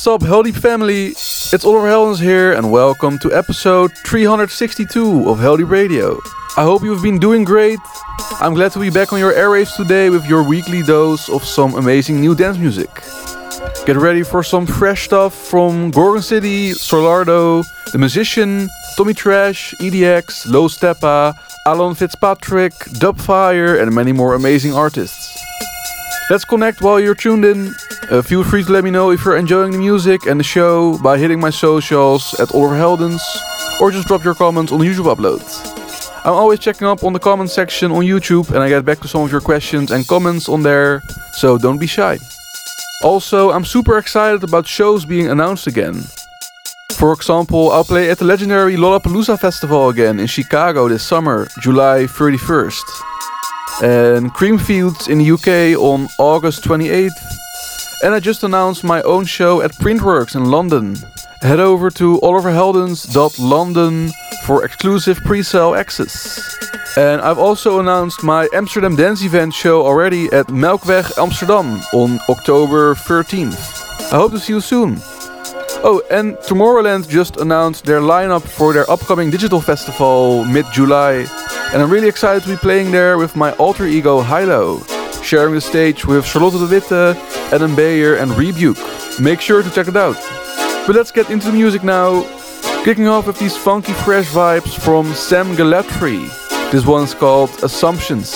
What's up, Heldeep family? It's Oliver Heldens here, and welcome to episode 362 of Heldeep Radio. I hope you've been doing great. I'm glad to be back on your airwaves today with your weekly dose of some amazing new dance music. Get ready for some fresh stuff from Gorgon City, Solardo, The Musician, Tommy Trash, EDX, Low Steppa, Alan Fitzpatrick, Dubfire, and many more amazing artists. Let's connect while you're tuned in. Uh, feel free to let me know if you're enjoying the music and the show by hitting my socials at Oliver Heldens or just drop your comments on the YouTube upload. I'm always checking up on the comment section on YouTube and I get back to some of your questions and comments on there, so don't be shy. Also, I'm super excited about shows being announced again. For example, I'll play at the legendary Lollapalooza Festival again in Chicago this summer, July 31st and Creamfields in the UK on August 28th. And I just announced my own show at Printworks in London. Head over to oliverheldens.london for exclusive pre-sale access. And I've also announced my Amsterdam Dance Event show already at Melkweg Amsterdam on October 13th. I hope to see you soon. Oh, and Tomorrowland just announced their lineup for their upcoming digital festival mid-July. And I'm really excited to be playing there with my alter ego HI-LO, sharing the stage with Charlotte de Witte, Adam Beyer, and Rebuke. Make sure to check it out. But let's get into the music now. Kicking off with these funky fresh vibes from Sam Gellaitry. This one's called Assumptions.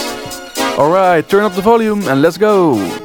Alright, turn up the volume and let's go.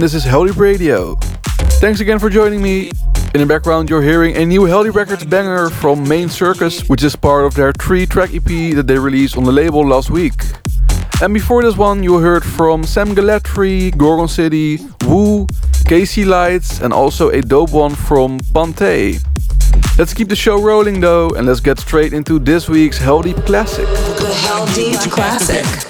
And this is Heldeep Radio. Thanks again for joining me. In the background you're hearing a new Heldeep Records banger from Main Circus, which is part of their 3-track EP that they released on the label last week. And before this one you heard from Sam Gellaitry, Gorgon City, Woo, KC Lights and also a dope one from Pante. Let's keep the show rolling though and let's get straight into this week's Heldeep Classic. The Heldeep Classic.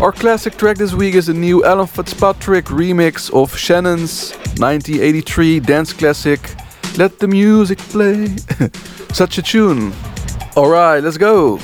Our classic track this week is a new Alan Fitzpatrick remix of Shannon's 1983 dance classic Let the Music Play. Such a tune. Alright, let's go.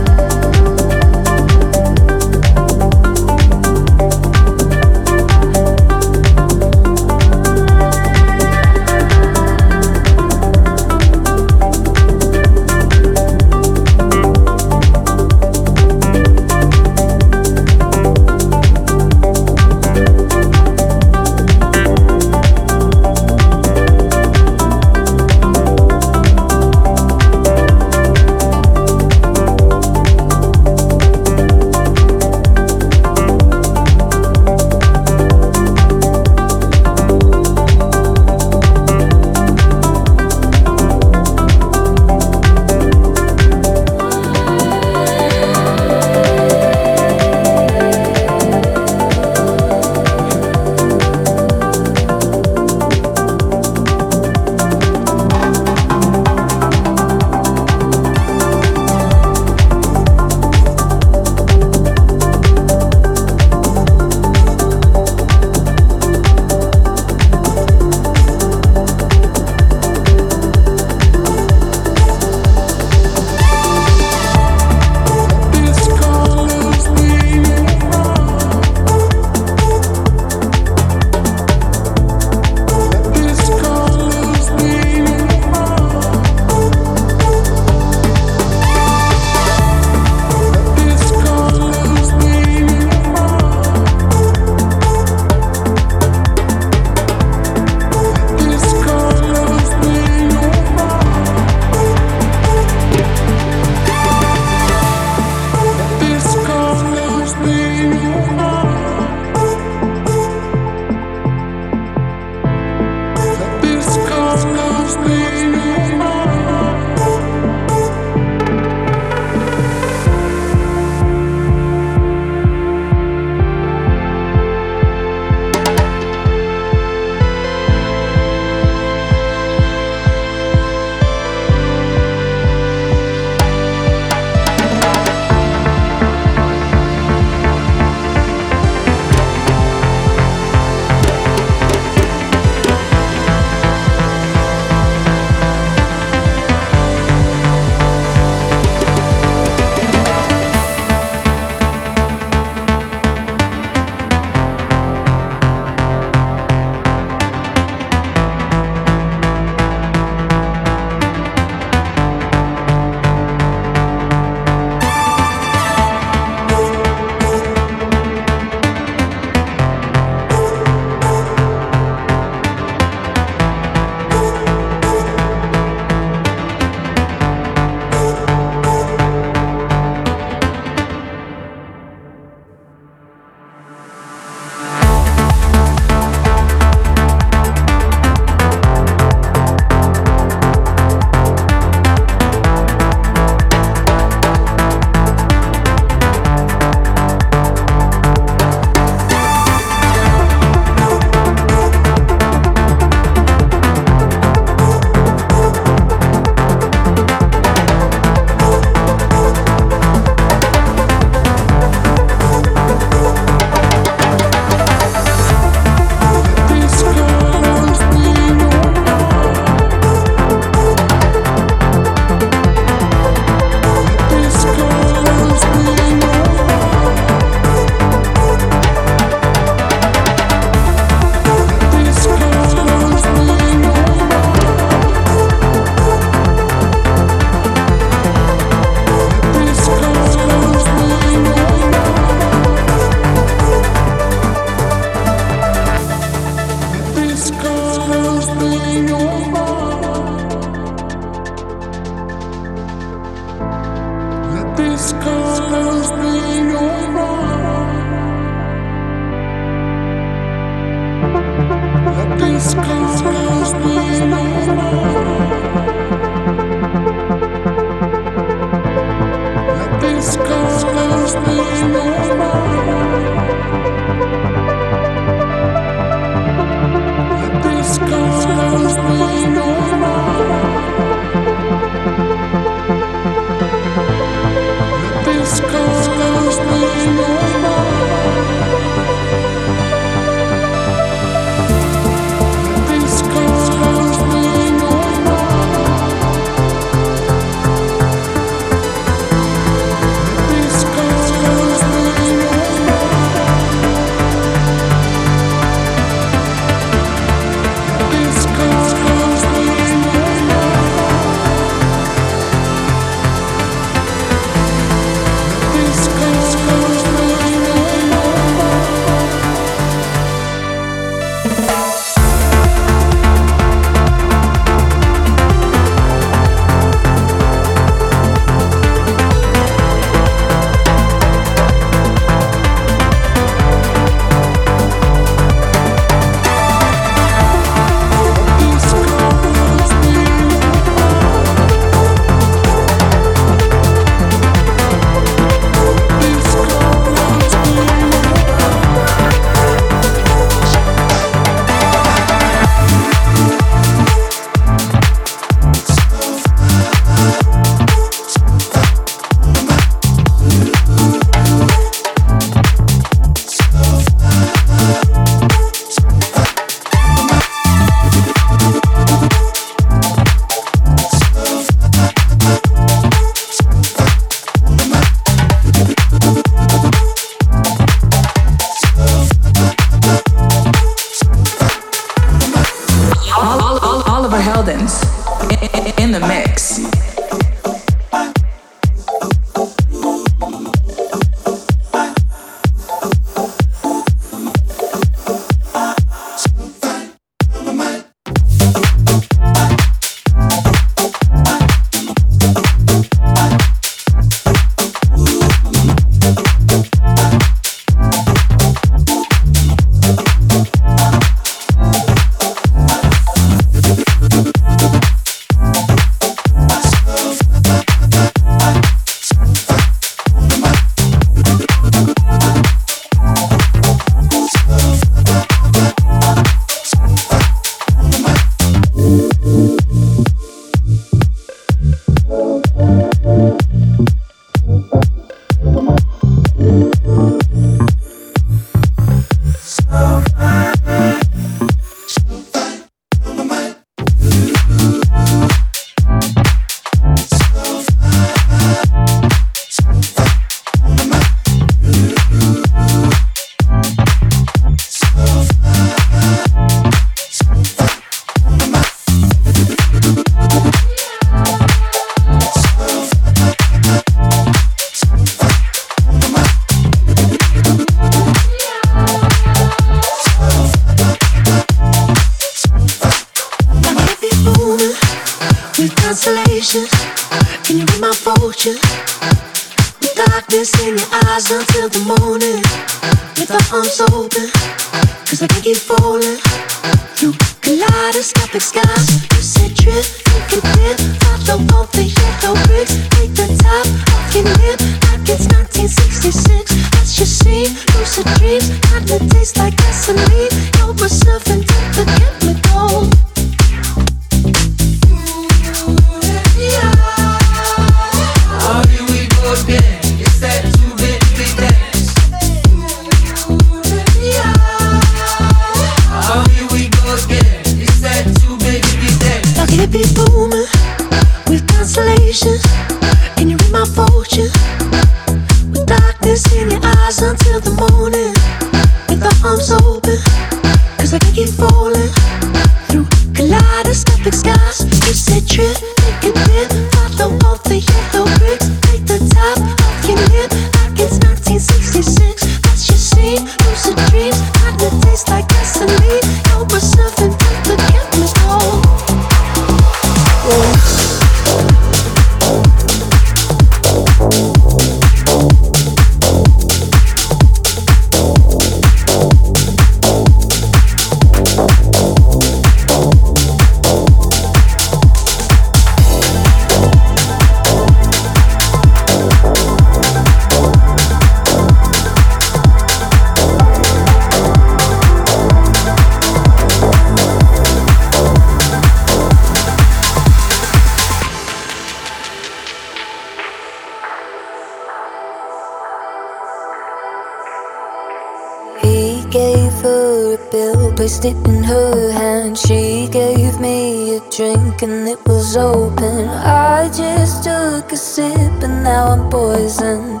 Bill, it in her hand. She gave me a drink and it was open. I just took a sip and now I'm poisoned.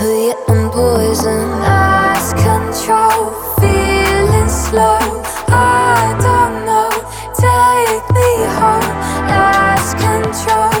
Oh, yeah, I'm poisoned. Lost control, feeling slow. I don't know, take me home. Lost control,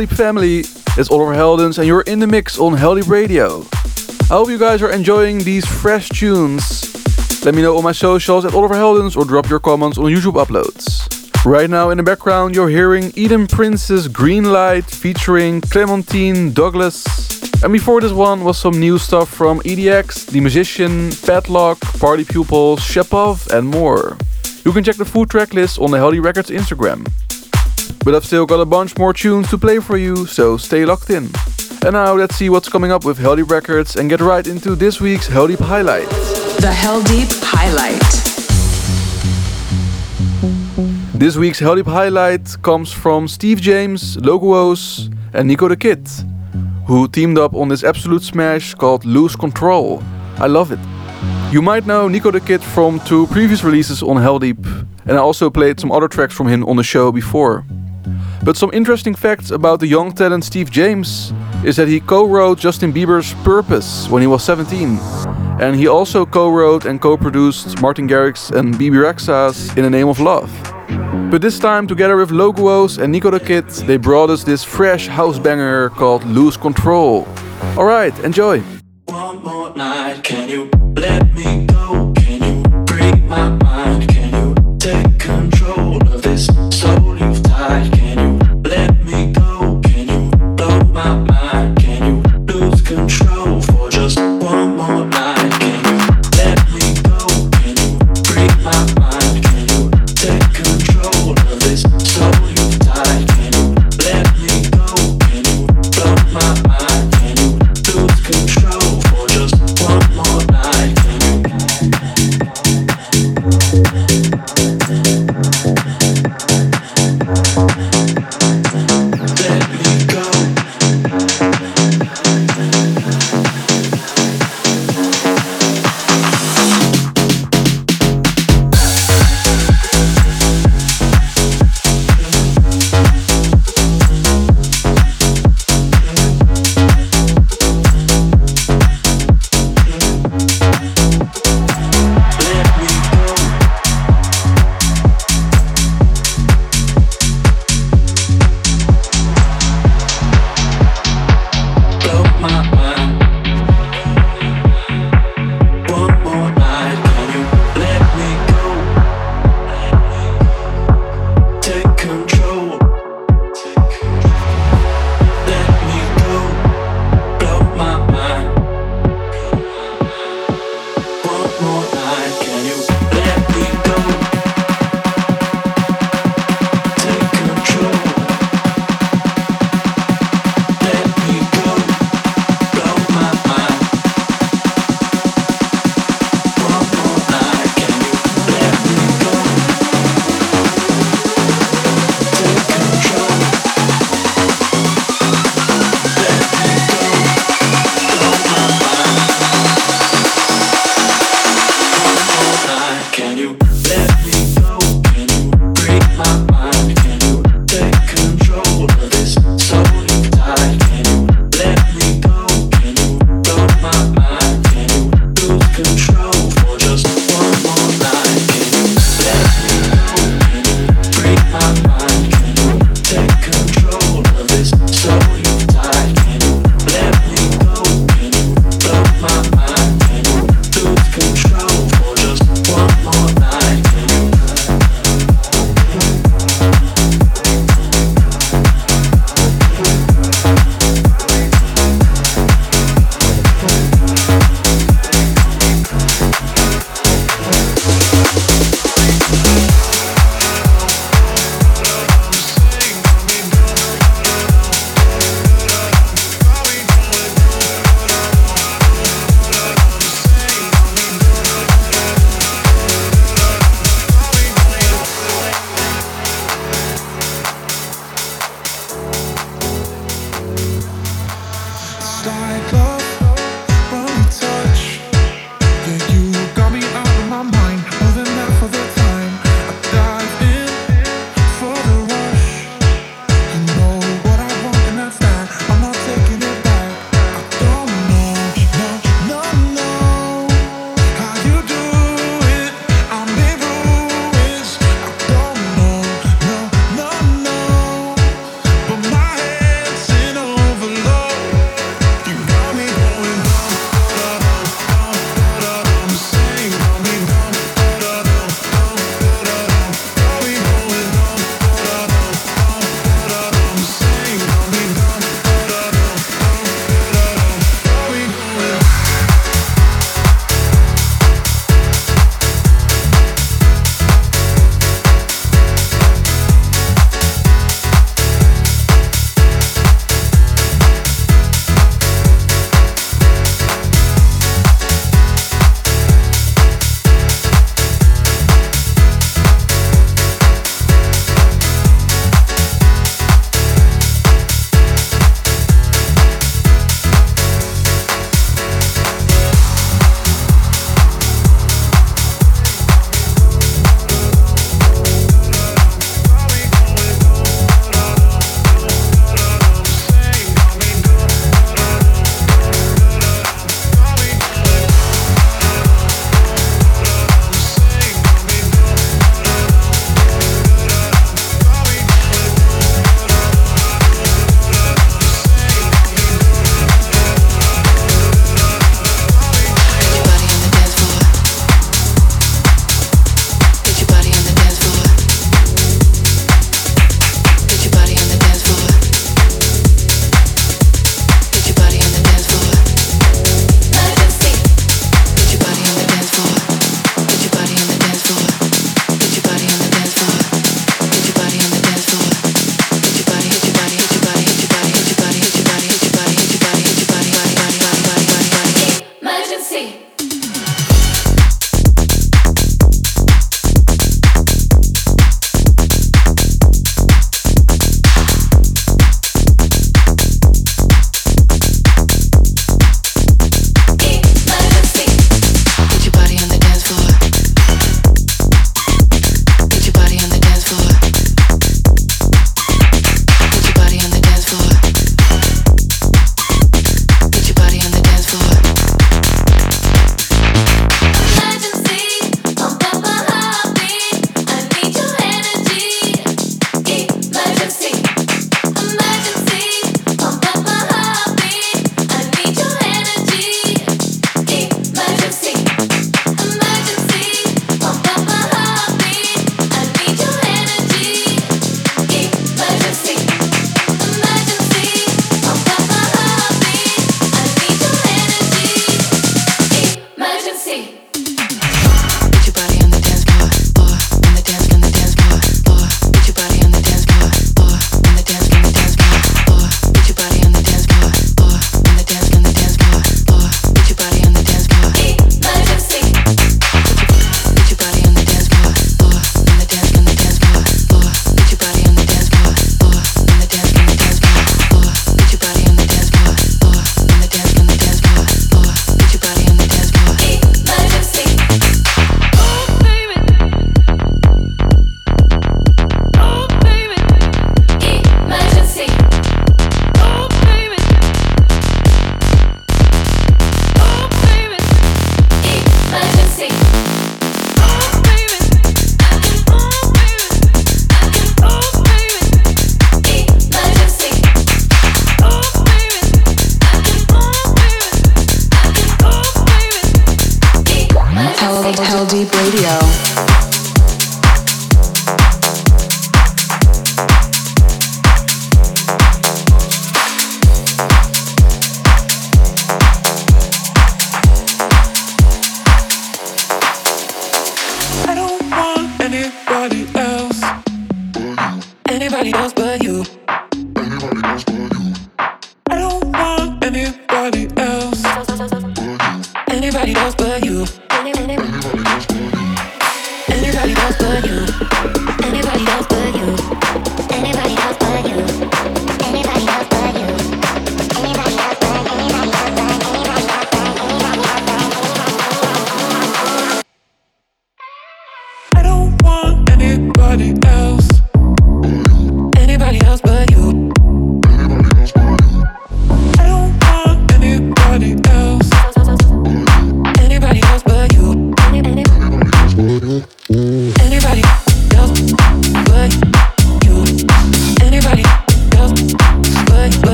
Heldeep family? It's Oliver Heldens, and you're in the mix on Heldeep Radio. I hope you guys are enjoying these fresh tunes. Let me know on my socials at Oliver Heldens or drop your comments on YouTube uploads. Right now in the background, you're hearing Eden Prince's Green Light featuring Clementine Douglas. And before this one was some new stuff from EDX, The Musician, Padlock, Party Pupils, Shepov, and more. You can check the full track list on the Heldeep Records Instagram. But I've still got a bunch more tunes to play for you, so stay locked in. And now let's see what's coming up with Heldeep Records and get right into this week's Heldeep highlight. The Heldeep Highlight. This week's Heldeep highlight comes from Steve James, Loguos, and Nico the Kid, who teamed up on this absolute smash called Lose Control. I love it. You might know Nico the Kid from two previous releases on Heldeep, and I also played some other tracks from him on the show before. But some interesting facts about the young talent Steve James is that he co-wrote Justin Bieber's Purpose when he was 17. And he also co-wrote and co-produced Martin Garrix and Bebe Rexha's In the Name of Love. But this time, together with Loguos and Nico the Kid, they brought us this fresh house banger called Lose Control. Alright, enjoy! One more night, can you let me go? Can you break my mind?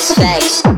satisfaction.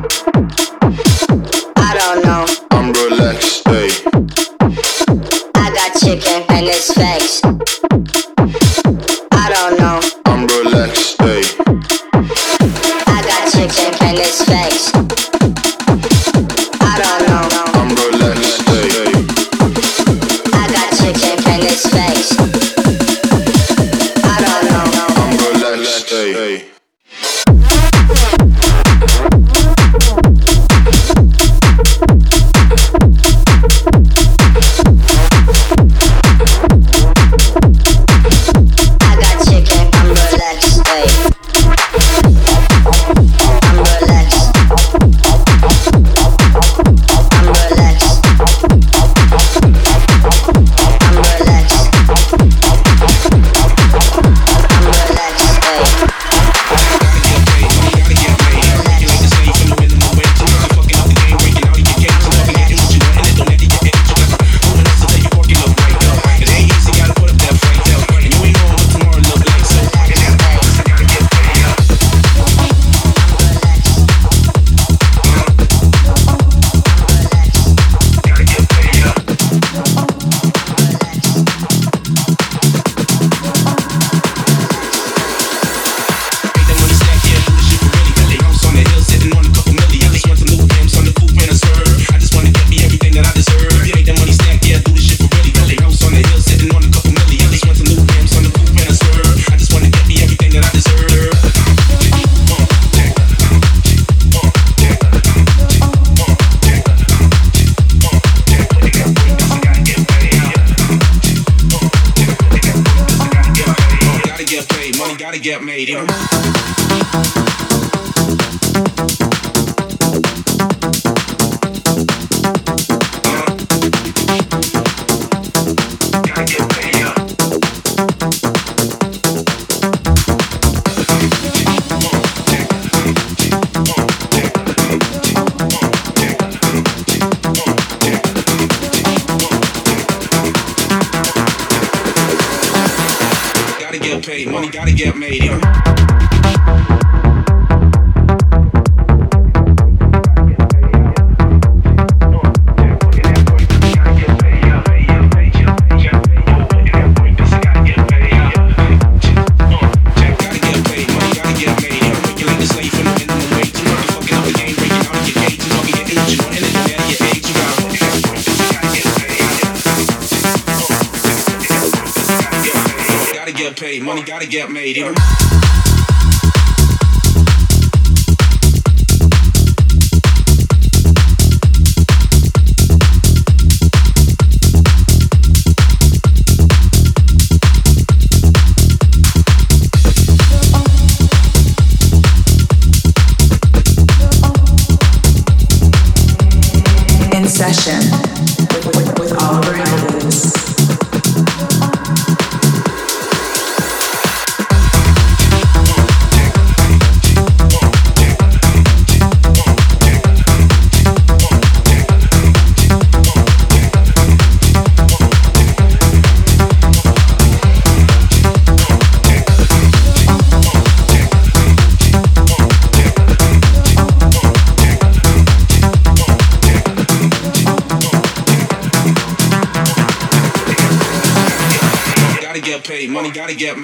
money gotta get made.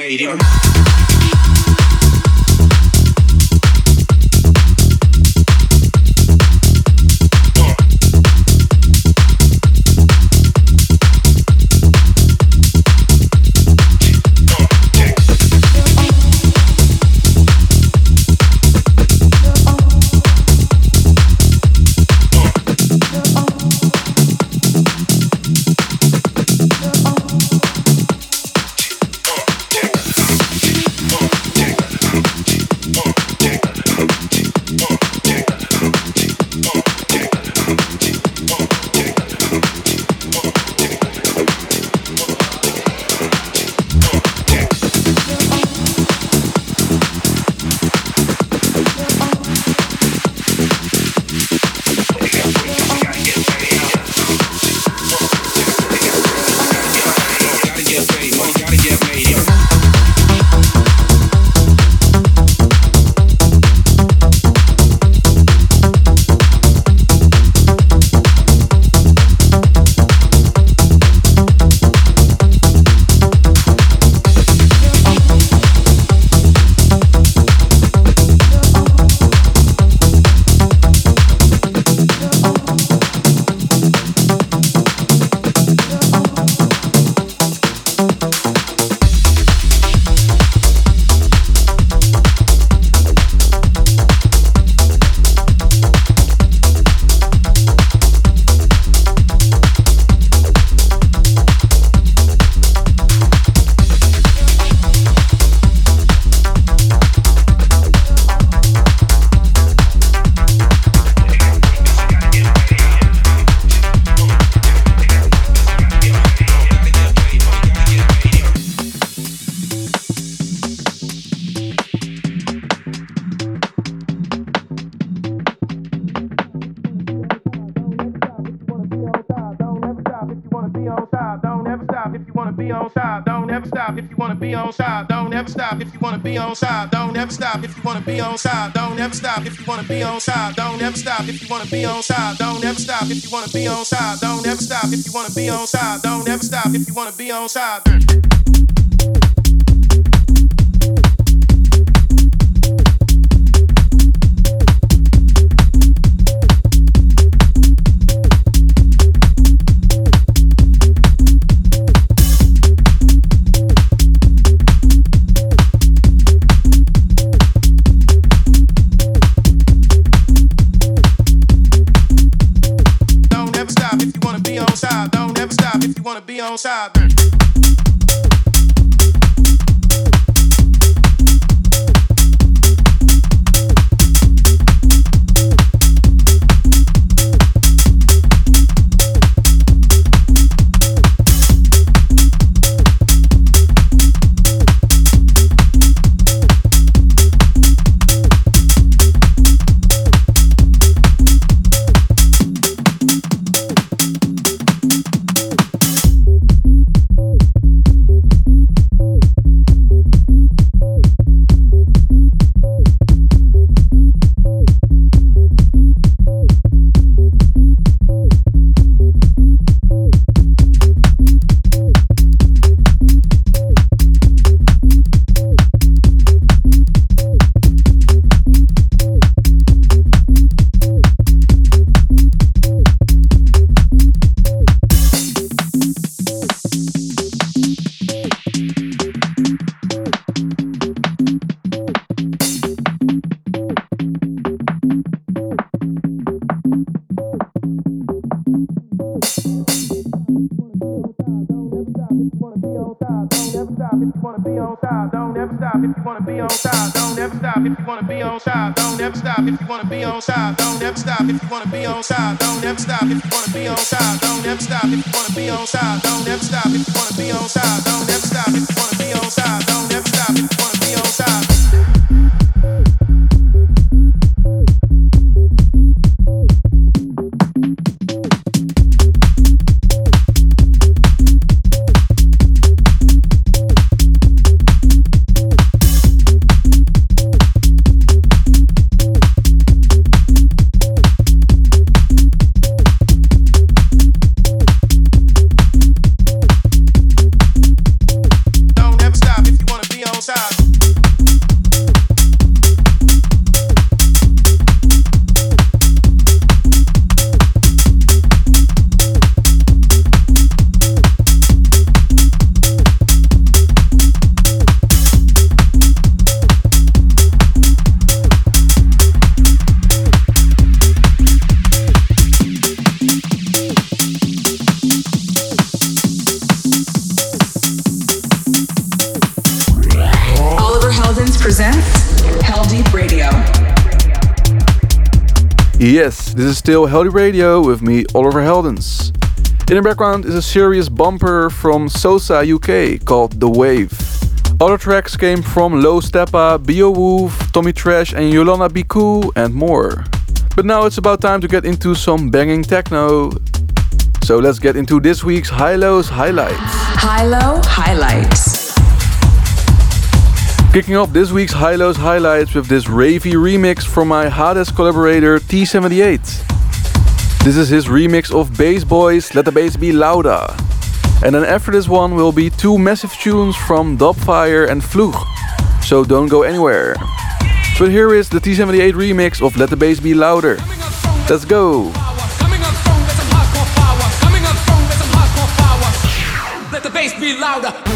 waiting. wanna be on top, don't ever stop. If you wanna be on top, don't ever stop. If you wanna be on top, don't ever stop. If you wanna be on top. Yes, this is still Heldeep Radio with me, Oliver Heldens. In the background is a serious bumper from Sosa UK called The Wave. Other tracks came from Low Steppa, Beowulf, Tommy Trash, and Yolanda Be Cool, and more. But now it's about time to get into some banging techno. So let's get into this week's HI-LO's Highlights. HI-LO Highlights. Kicking off this week's HI-LO's highlights with this ravey remix from my hottest collaborator T78. This is his remix of Bass Boys Let the Bass Be Louder. And then after this one will be two massive tunes from Dubfire and Fluch. So don't go anywhere. But here is the T78 remix of Let the Bass Be Louder. Let's go! Let the bass be louder.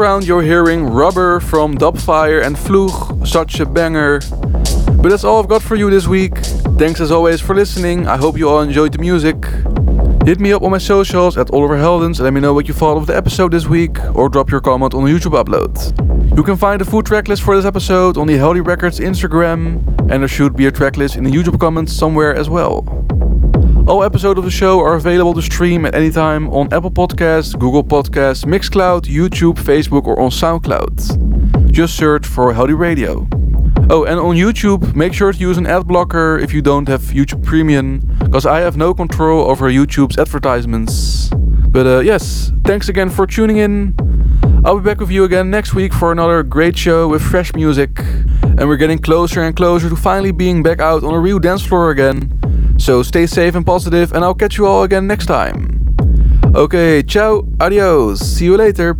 Background, you're hearing Rubber from Dubfire and Vloeg, such a banger. But that's all I've got for you this week. Thanks as always for listening. I hope you all enjoyed the music. Hit me up on my socials at Oliver Heldens and let me know what you thought of the episode this week, or drop your comment on the YouTube upload. You can find the full tracklist for this episode on the Heldeep Records Instagram, and there should be a tracklist in the YouTube comments somewhere as well. All episodes of the show are available to stream at any time on Apple Podcasts, Google Podcasts, Mixcloud, YouTube, Facebook, or on SoundCloud. Just search for Heldeep Radio. Oh, and on YouTube, make sure to use an ad blocker if you don't have YouTube Premium, because I have no control over YouTube's advertisements. But uh, yes, thanks again for tuning in. I'll be back with you again next week for another great show with fresh music. And we're getting closer and closer to finally being back out on a real dance floor again. So stay safe and positive, and I'll catch you all again next time. Okay, ciao, adios, see you later.